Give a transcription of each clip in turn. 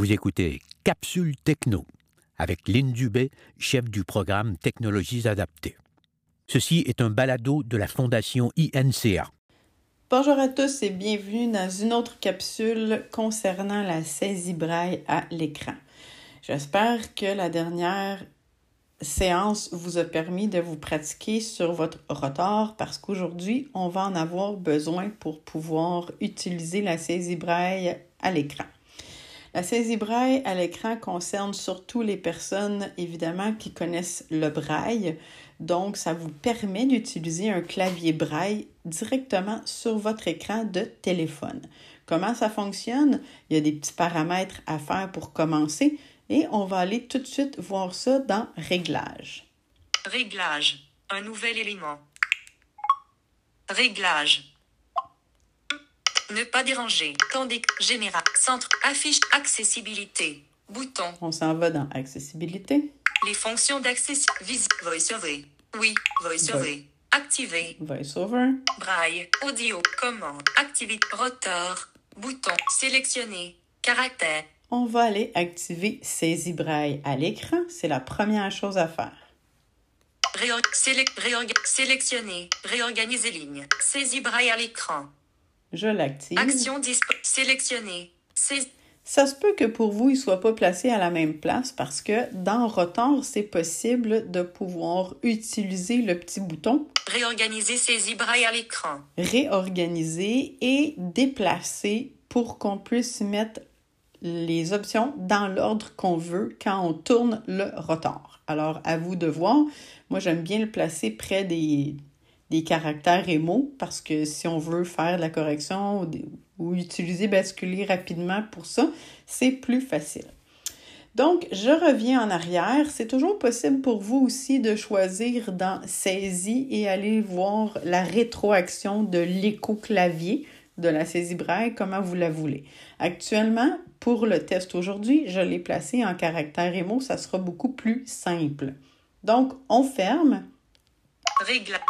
Vous écoutez Capsule Techno avec Lynn Dubé, chef du programme Technologies adaptées. Ceci est un balado de la Fondation INCA. Bonjour à tous et bienvenue dans une autre capsule concernant la saisie braille à l'écran. J'espère que la dernière séance vous a permis de vous pratiquer sur votre rotor parce qu'aujourd'hui, on va en avoir besoin pour pouvoir utiliser la saisie braille à l'écran. La saisie braille à l'écran concerne surtout les personnes, évidemment, qui connaissent le braille. Donc, ça vous permet d'utiliser un clavier braille directement sur votre écran de téléphone. Comment ça fonctionne? Il y a des petits paramètres à faire pour commencer et on va aller tout de suite voir ça dans Réglages. Réglage. Un nouvel élément. Réglage. Ne pas déranger. Tandis général. Centre. Affiche. Accessibilité. Bouton. On s'en va dans Accessibilité. Les fonctions d'accessibilité. Visite. VoiceOver. Oui. VoiceOver. Activer. VoiceOver. Braille. Audio. Commande. Activité. Rotor. Bouton. Sélectionner. Caractère. On va aller activer Saisie braille à l'écran. C'est la première chose à faire. Réor sélec réorga sélectionner. Réorganiser ligne. Saisie braille à l'écran. Je l'active. Action dispo. Sais Ça se peut que pour vous, il ne soit pas placé à la même place parce que dans Rotor, c'est possible de pouvoir utiliser le petit bouton Réorganiser saisie braille à l'écran. réorganiser et déplacer pour qu'on puisse mettre les options dans l'ordre qu'on veut quand on tourne le rotor. Alors, à vous de voir. Moi, j'aime bien le placer près des, des caractères et mots parce que si on veut faire de la correction ou, utiliser basculer rapidement pour ça, c'est plus facile. Donc, je reviens en arrière. C'est toujours possible pour vous aussi de choisir dans Saisie et aller voir la rétroaction de l'écho-clavier de la saisie braille, comment vous la voulez. Actuellement, pour le test aujourd'hui, je l'ai placé en caractère et mots. Ça sera beaucoup plus simple. Donc, on ferme. Régla.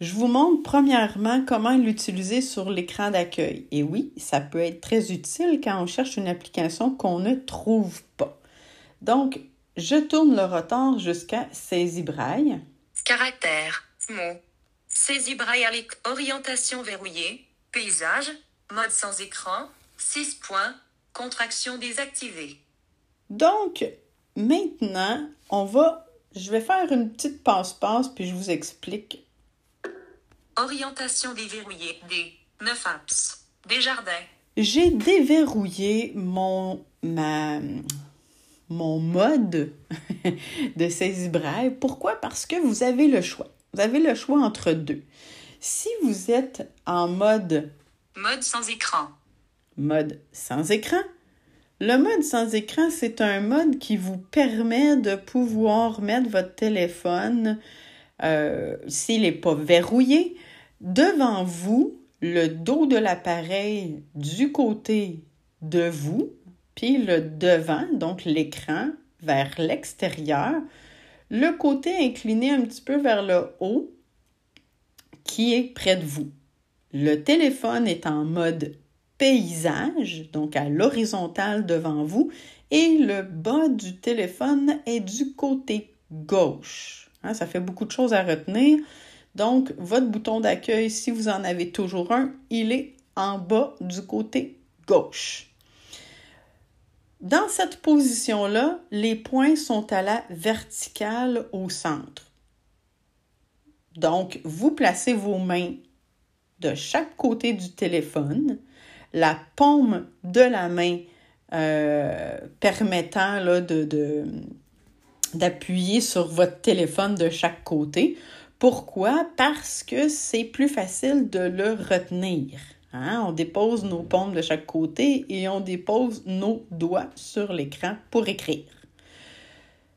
Je vous montre premièrement comment l'utiliser sur l'écran d'accueil. Et oui, ça peut être très utile quand on cherche une application qu'on ne trouve pas. Donc, je tourne le rotor jusqu'à saisie braille. Caractère. Mot. Saisie braille l'écran. Orientation verrouillée. Paysage. Mode sans écran. 6 points. Contraction désactivée. Donc, maintenant, on va, je vais faire une petite passe-passe puis je vous explique. Orientation déverrouillée. D. 9 apps. Desjardins. J'ai déverrouillé mon, ma, mon mode de saisie braille. Pourquoi? Parce que vous avez le choix. Vous avez le choix entre deux. Si vous êtes en mode Mode sans écran. mode sans écran. Le mode sans écran, c'est un mode qui vous permet de pouvoir mettre votre téléphone, euh, s'il n'est pas verrouillé, devant vous, le dos de l'appareil du côté de vous, puis le devant, donc l'écran, vers l'extérieur, le côté incliné un petit peu vers le haut, qui est près de vous. Le téléphone est en mode paysage, donc à l'horizontale devant vous, et le bas du téléphone est du côté gauche. Hein, ça fait beaucoup de choses à retenir. Donc, votre bouton d'accueil, si vous en avez toujours un, il est en bas du côté gauche. Dans cette position-là, les points sont à la verticale au centre. Donc, vous placez vos mains de chaque côté du téléphone, la paume de la main euh, permettant d'appuyer sur votre téléphone de chaque côté. Pourquoi? Parce que c'est plus facile de le retenir. Hein? On dépose nos paumes de chaque côté et on dépose nos doigts sur l'écran pour écrire.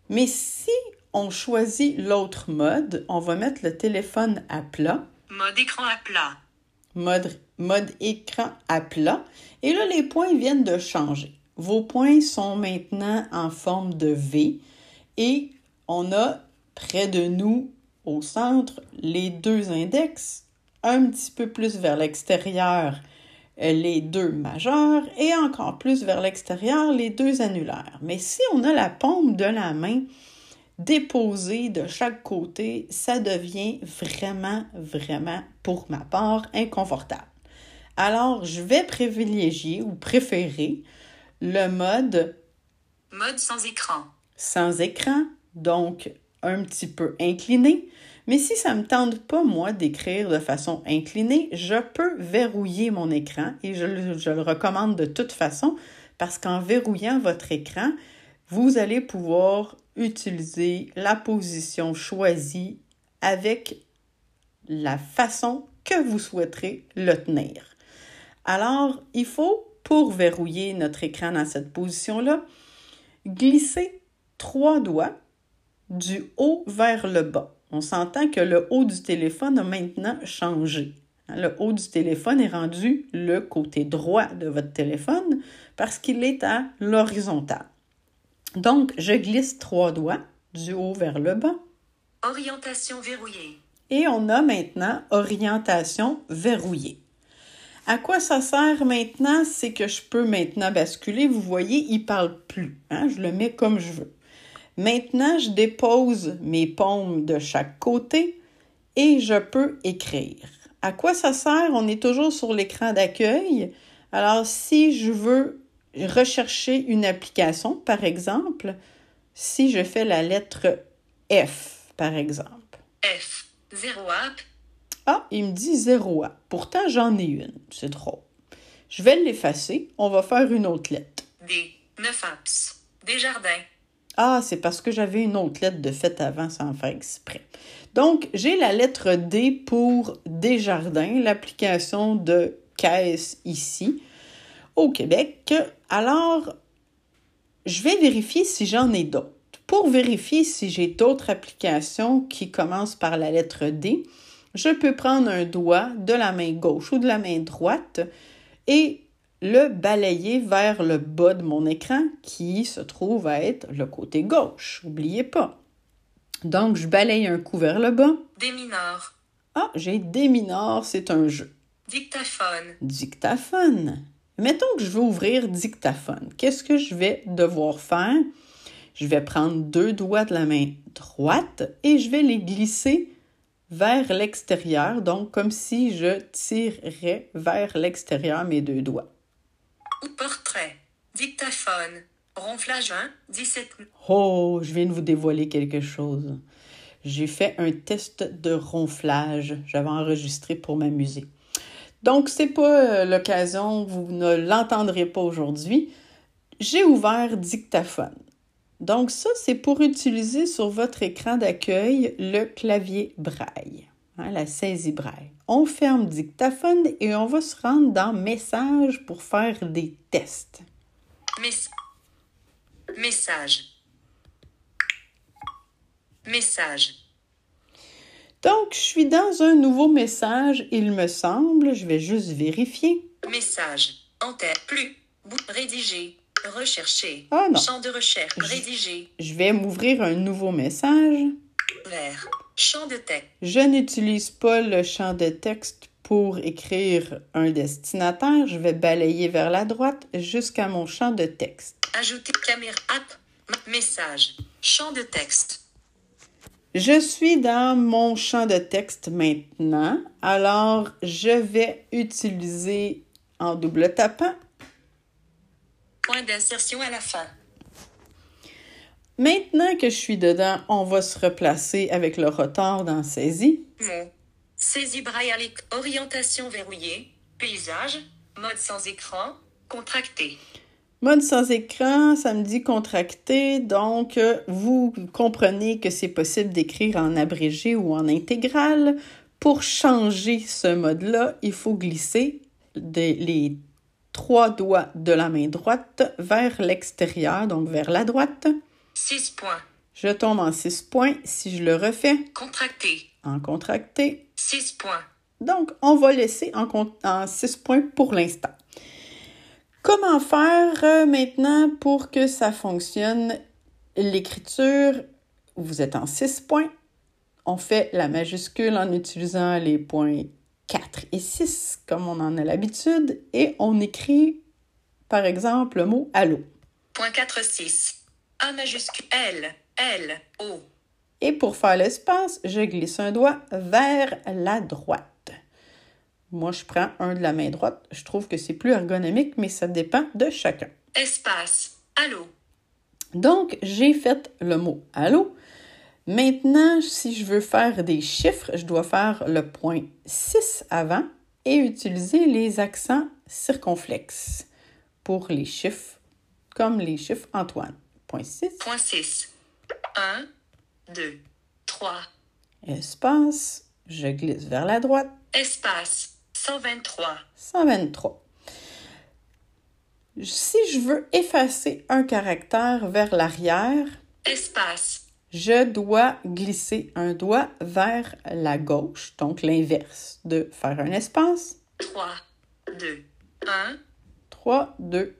Mais si on choisit l'autre mode, on va mettre le téléphone à plat Mode écran à plat. mode, mode écran à plat. Et là, les points viennent de changer. Vos points sont maintenant en forme de V et on a près de nous, au centre, les deux index, un petit peu plus vers l'extérieur, les deux majeurs et encore plus vers l'extérieur les deux annulaires. Mais si on a la paume de la main déposée de chaque côté, ça devient vraiment, vraiment, pour ma part, inconfortable. Alors, je vais privilégier ou préférer le mode Mode sans écran. sans écran, donc un petit peu incliné. Mais si ça ne me tente pas, moi, d'écrire de façon inclinée, je peux verrouiller mon écran et je, le- je le recommande de toute façon parce qu'en verrouillant votre écran, vous allez pouvoir utiliser la position choisie avec la façon que vous souhaiterez le tenir. Alors, il faut, pour verrouiller notre écran dans cette position-là, glisser trois doigts du haut vers le bas. On s'entend que le haut du téléphone a maintenant changé. Hein, Le haut du téléphone est rendu le côté droit de votre téléphone parce qu'il est à l'horizontale. Donc, je glisse trois doigts du haut vers le bas Orientation verrouillée. et on a maintenant orientation verrouillée. À quoi ça sert maintenant? C'est que je peux maintenant basculer. Vous voyez, il ne parle plus. hein, Je le mets comme je veux. Maintenant, je dépose mes paumes de chaque côté et je peux écrire. À quoi ça sert? On est toujours sur l'écran d'accueil. Alors, si je veux rechercher une application, par exemple, si je fais la lettre F, par exemple, F. 0 app. ah, il me dit 0 A. Pourtant, j'en ai une. C'est drôle. Je vais l'effacer. On va faire une autre lettre. D. 9 apps. Desjardins. Ah, c'est parce que j'avais une autre lettre de fait avant sans faire exprès. Donc, j'ai la lettre D pour Desjardins, l'application de caisse ici, au Québec. Alors, je vais vérifier si j'en ai d'autres. Pour vérifier si j'ai d'autres applications qui commencent par la lettre D, je peux prendre un doigt de la main gauche ou de la main droite et le balayer vers le bas de mon écran qui se trouve à être le côté gauche. N'oubliez pas. Donc, je balaye un coup vers le bas. Des mineurs. Ah, j'ai des mineurs, c'est un jeu. Dictaphone. Dictaphone. Mettons que je veux ouvrir dictaphone. Qu'est-ce que je vais devoir faire? Je vais prendre deux doigts de la main droite et je vais les glisser vers l'extérieur, donc comme si je tirerais vers l'extérieur mes deux doigts. Ou portrait. Dictaphone. Ronflage 1. 17. Oh, je viens de vous dévoiler quelque chose. J'ai fait un test de ronflage. J'avais enregistré pour m'amuser. Donc, c'est pas euh, l'occasion, vous ne l'entendrez pas aujourd'hui. J'ai ouvert dictaphone. Donc, ça, c'est pour utiliser sur votre écran d'accueil le clavier braille, hein, la saisie braille. On ferme dictaphone et on va se rendre dans message pour faire des tests. Mess- Message. Message. Donc, je suis dans un nouveau message, il me semble. Je vais juste vérifier. Message. En tête. Plus. Bout. Rédiger. Rechercher. Ah non. Champ de recherche. Rédiger. Je vais m'ouvrir un nouveau message. Vert. Champ de texte. Je n'utilise pas le champ de texte pour écrire un destinataire. Je vais balayer vers la droite jusqu'à mon champ de texte. Ajouter caméra. App. Message. Champ de texte. Je suis dans mon champ de texte maintenant. Alors, je vais utiliser en double tapant Point d'insertion à la fin. Maintenant que je suis dedans, on va se replacer avec le retard dans saisie. Mot. Saisie braille. Orientation verrouillée. Paysage. Mode sans écran. Contracté. Mode sans écran, ça me dit contracté, donc euh, vous comprenez que c'est possible d'écrire en abrégé ou en intégral. Pour changer ce mode-là, il faut glisser des- les trois doigts de la main droite vers l'extérieur, donc vers la droite. 6 points. Je tombe en six points. Si je le refais Contracté. en contracté, 6 points. Donc, on va laisser en 6 points pour l'instant. Comment faire euh, maintenant pour que ça fonctionne? L'écriture, vous êtes en 6 points. On fait la majuscule en utilisant les points 4 et 6 comme on en a l'habitude et on écrit par exemple le mot allô. Point 4 6. A majuscule L L O. Et pour faire l'espace, je glisse un doigt vers la droite. Moi, je prends un de la main droite. Je trouve que c'est plus ergonomique, mais ça dépend de chacun. Espace. Allô. Donc, j'ai fait le mot allô. Maintenant, si je veux faire des chiffres, je dois faire le point 6 avant et utiliser les accents circonflexes pour les chiffres, comme les chiffres Antoine. Point 6. Point 6. 1, 2, 3. Espace, je glisse vers la droite. Espace. 123. 123. Si je veux effacer un caractère vers l'arrière, Espace. je dois glisser un doigt vers la gauche, donc l'inverse de faire un espace. 3, 2, 1. 3, 2, 1.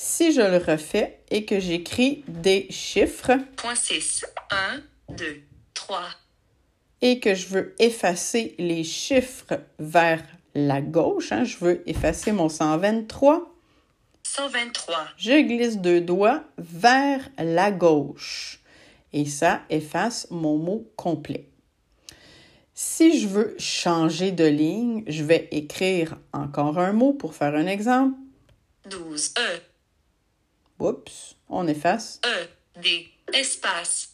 Si je le refais et que j'écris des chiffres Point 6. 1, 2, 3. et que je veux effacer les chiffres vers la gauche, hein, je veux effacer mon 123, 123. je glisse deux doigts vers la gauche et ça efface mon mot complet. Si je veux changer de ligne, je vais écrire encore un mot pour faire un exemple. 12. E. Oups, on efface. E. D. Espace.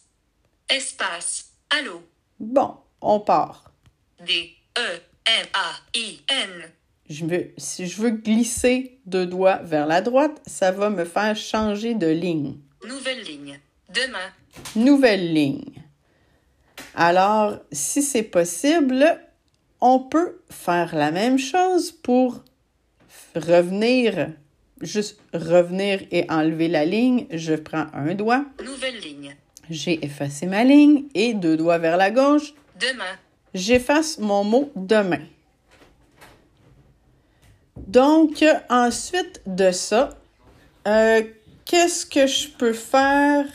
Espace. Allô. Bon, on part. D. E. M. A. I. N. Je veux, si je veux glisser deux doigts vers la droite, ça va me faire changer de ligne. Nouvelle ligne. Demain. Nouvelle ligne. Alors, si c'est possible, on peut faire la même chose pour revenir, juste revenir et enlever la ligne. Je prends un doigt, Nouvelle ligne. j'ai effacé ma ligne et deux doigts vers la gauche, Demain. j'efface mon mot demain. Donc, ensuite de ça, euh, qu'est-ce que je peux faire?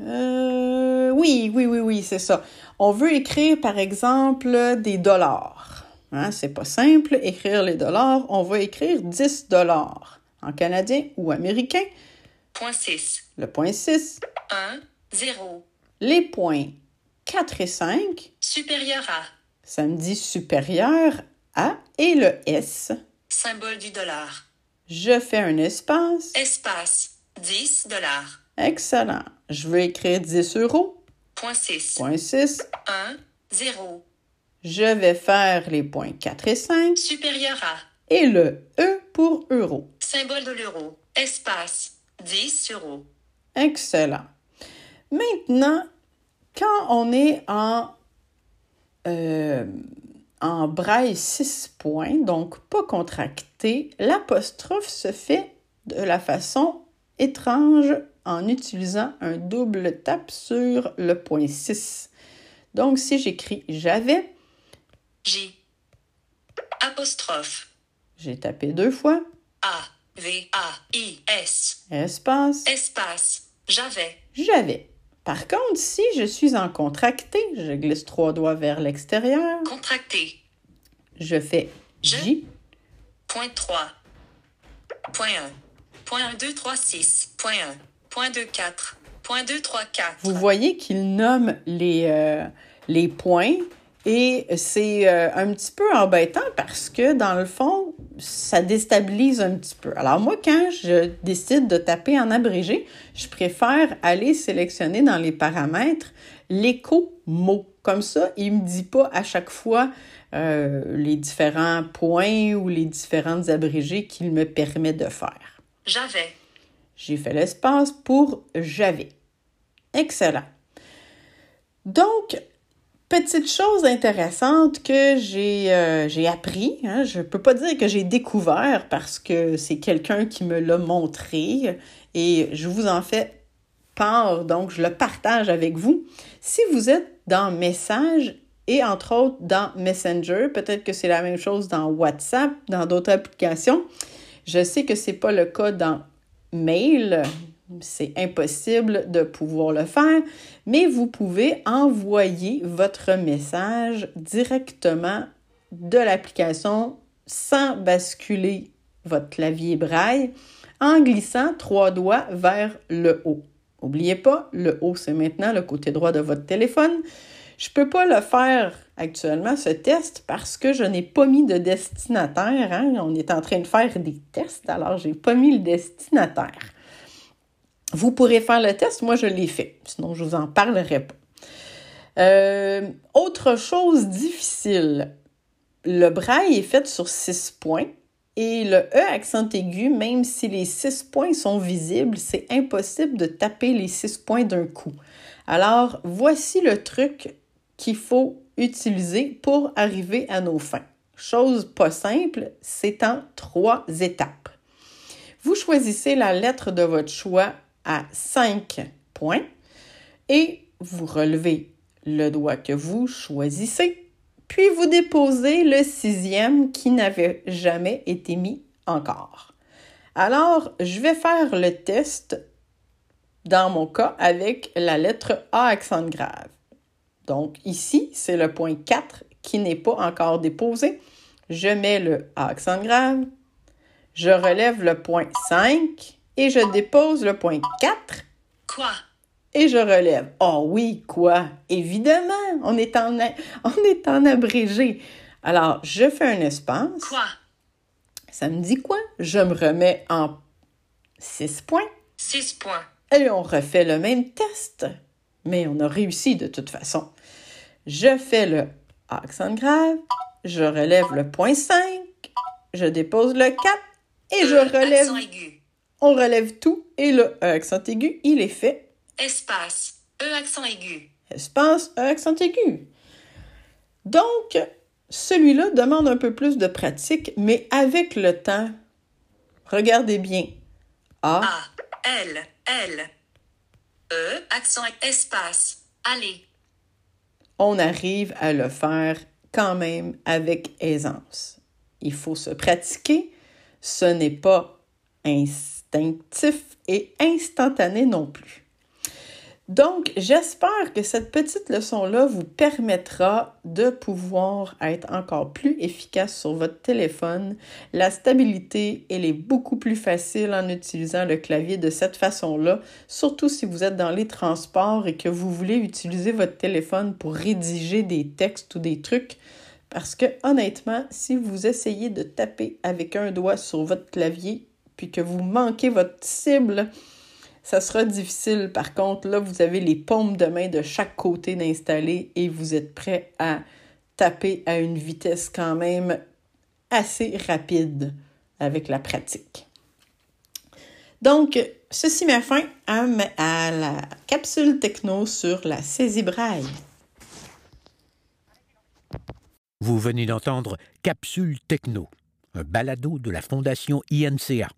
Euh, oui, oui, oui, oui, c'est ça. On veut écrire, par exemple, des dollars. Hein, c'est pas simple, écrire les dollars. On va écrire 10 dollars en canadien ou américain? Point 6. Le point 6, 1. 0. les points 4 et 5, Supérieur à. ça me dit supérieur à, et le S. Symbole du dollar. Je fais un espace. Espace. 10 dollars. Excellent. Je veux écrire 10 euros. Point 6. Point 6. 1. 0. Je vais faire les points 4 et 5 Supérieur à. et le E pour euro. Symbole de l'euro. Espace. 10 euros. Excellent. Maintenant, quand on est en, euh, en braille 6 points, donc pas contracté, l'apostrophe se fait de la façon étrange en utilisant un double tape sur le point 6. Donc, si j'écris j'avais, J. Apostrophe. j'ai tapé deux fois, A. V. A. I. S. espace, Espace. J'avais. j'avais. Par contre, si je suis en contracté, je glisse trois doigts vers l'extérieur, Contracté. je fais J, Point 3. Point 1. Point 1, 2, 3, 6. Point 1. Point 2, 4. Point 2, 3, 4. Vous voyez qu'il nomme les, euh, les points et c'est euh, un petit peu embêtant parce que dans le fond, ça déstabilise un petit peu. Alors moi, quand je décide de taper en abrégé, je préfère aller sélectionner dans les paramètres l'écho-mot. Comme ça, il ne me dit pas à chaque fois euh, les différents points ou les différentes abrégés qu'il me permet de faire. J'avais. J'ai fait l'espace pour j'avais. Excellent. Donc, petite chose intéressante que j'ai euh, appris, hein, je peux pas dire que j'ai découvert parce que c'est quelqu'un qui me l'a montré et je vous en fais part, donc je le partage avec vous. Si vous êtes dans Message et entre autres dans Messenger, peut-être que c'est la même chose dans WhatsApp, dans d'autres applications. Je sais que c'est pas le cas dans Mail, c'est impossible de pouvoir le faire, mais vous pouvez envoyer votre message directement de l'application sans basculer votre clavier braille en glissant trois doigts vers le haut. N'oubliez pas, le haut, c'est maintenant le côté droit de votre téléphone. Je ne peux pas le faire actuellement, ce test, parce que je n'ai pas mis de destinataire. Hein. On est en train de faire des tests, alors je n'ai pas mis le destinataire. Vous pourrez faire le test, moi je l'ai fait, sinon je vous en parlerai pas. Euh, autre chose difficile, le braille est fait sur six points et le E accent aigu, même si les six points sont visibles, c'est impossible de taper les six points d'un coup. Alors, voici le truc qu'il faut utiliser pour arriver à nos fins. Chose pas simple, c'est en trois étapes. Vous choisissez la lettre de votre choix à 5 points et vous relevez le doigt que vous choisissez, puis vous déposez le sixième qui n'avait jamais été mis encore. Alors, je vais faire le test dans mon cas avec la lettre A accent grave. Donc ici, c'est le point 4 qui n'est pas encore déposé. Je mets le A accent grave, je relève le point 5 et je dépose le point 4. Quoi? Et je relève. Oh oui, quoi? Évidemment, on est en, on est en abrégé. Alors, je fais un espace. Quoi? Ça me dit quoi? Je me remets en 6 points. 6 points. Et on refait le même test. Mais on a réussi de toute façon. Je fais le accent grave, je relève le point 5, je dépose le 4 et je relève. Aigu. On relève tout et le E accent aigu, il est fait. Espace. E accent aigu. Espace, E accent aigu. Donc, celui-là demande un peu plus de pratique, mais avec le temps, regardez bien. A. A. L. L. E. Accent espace. Allez. On arrive à le faire quand même avec aisance. Il faut se pratiquer. Ce n'est pas ainsi instinctif et instantané non plus. Donc, j'espère que cette petite leçon-là vous permettra de pouvoir être encore plus efficace sur votre téléphone. La stabilité, elle est beaucoup plus facile en utilisant le clavier de cette façon-là, surtout si vous êtes dans les transports et que vous voulez utiliser votre téléphone pour rédiger des textes ou des trucs. Parce que honnêtement, si vous essayez de taper avec un doigt sur votre clavier, puis que vous manquez votre cible, ça sera difficile. Par contre, là, vous avez les paumes de main de chaque côté d'installer et vous êtes prêt à taper à une vitesse quand même assez rapide avec la pratique. Donc, ceci met fin à, à la capsule techno sur la saisie braille. Vous venez d'entendre Capsule techno, un balado de la Fondation INCA.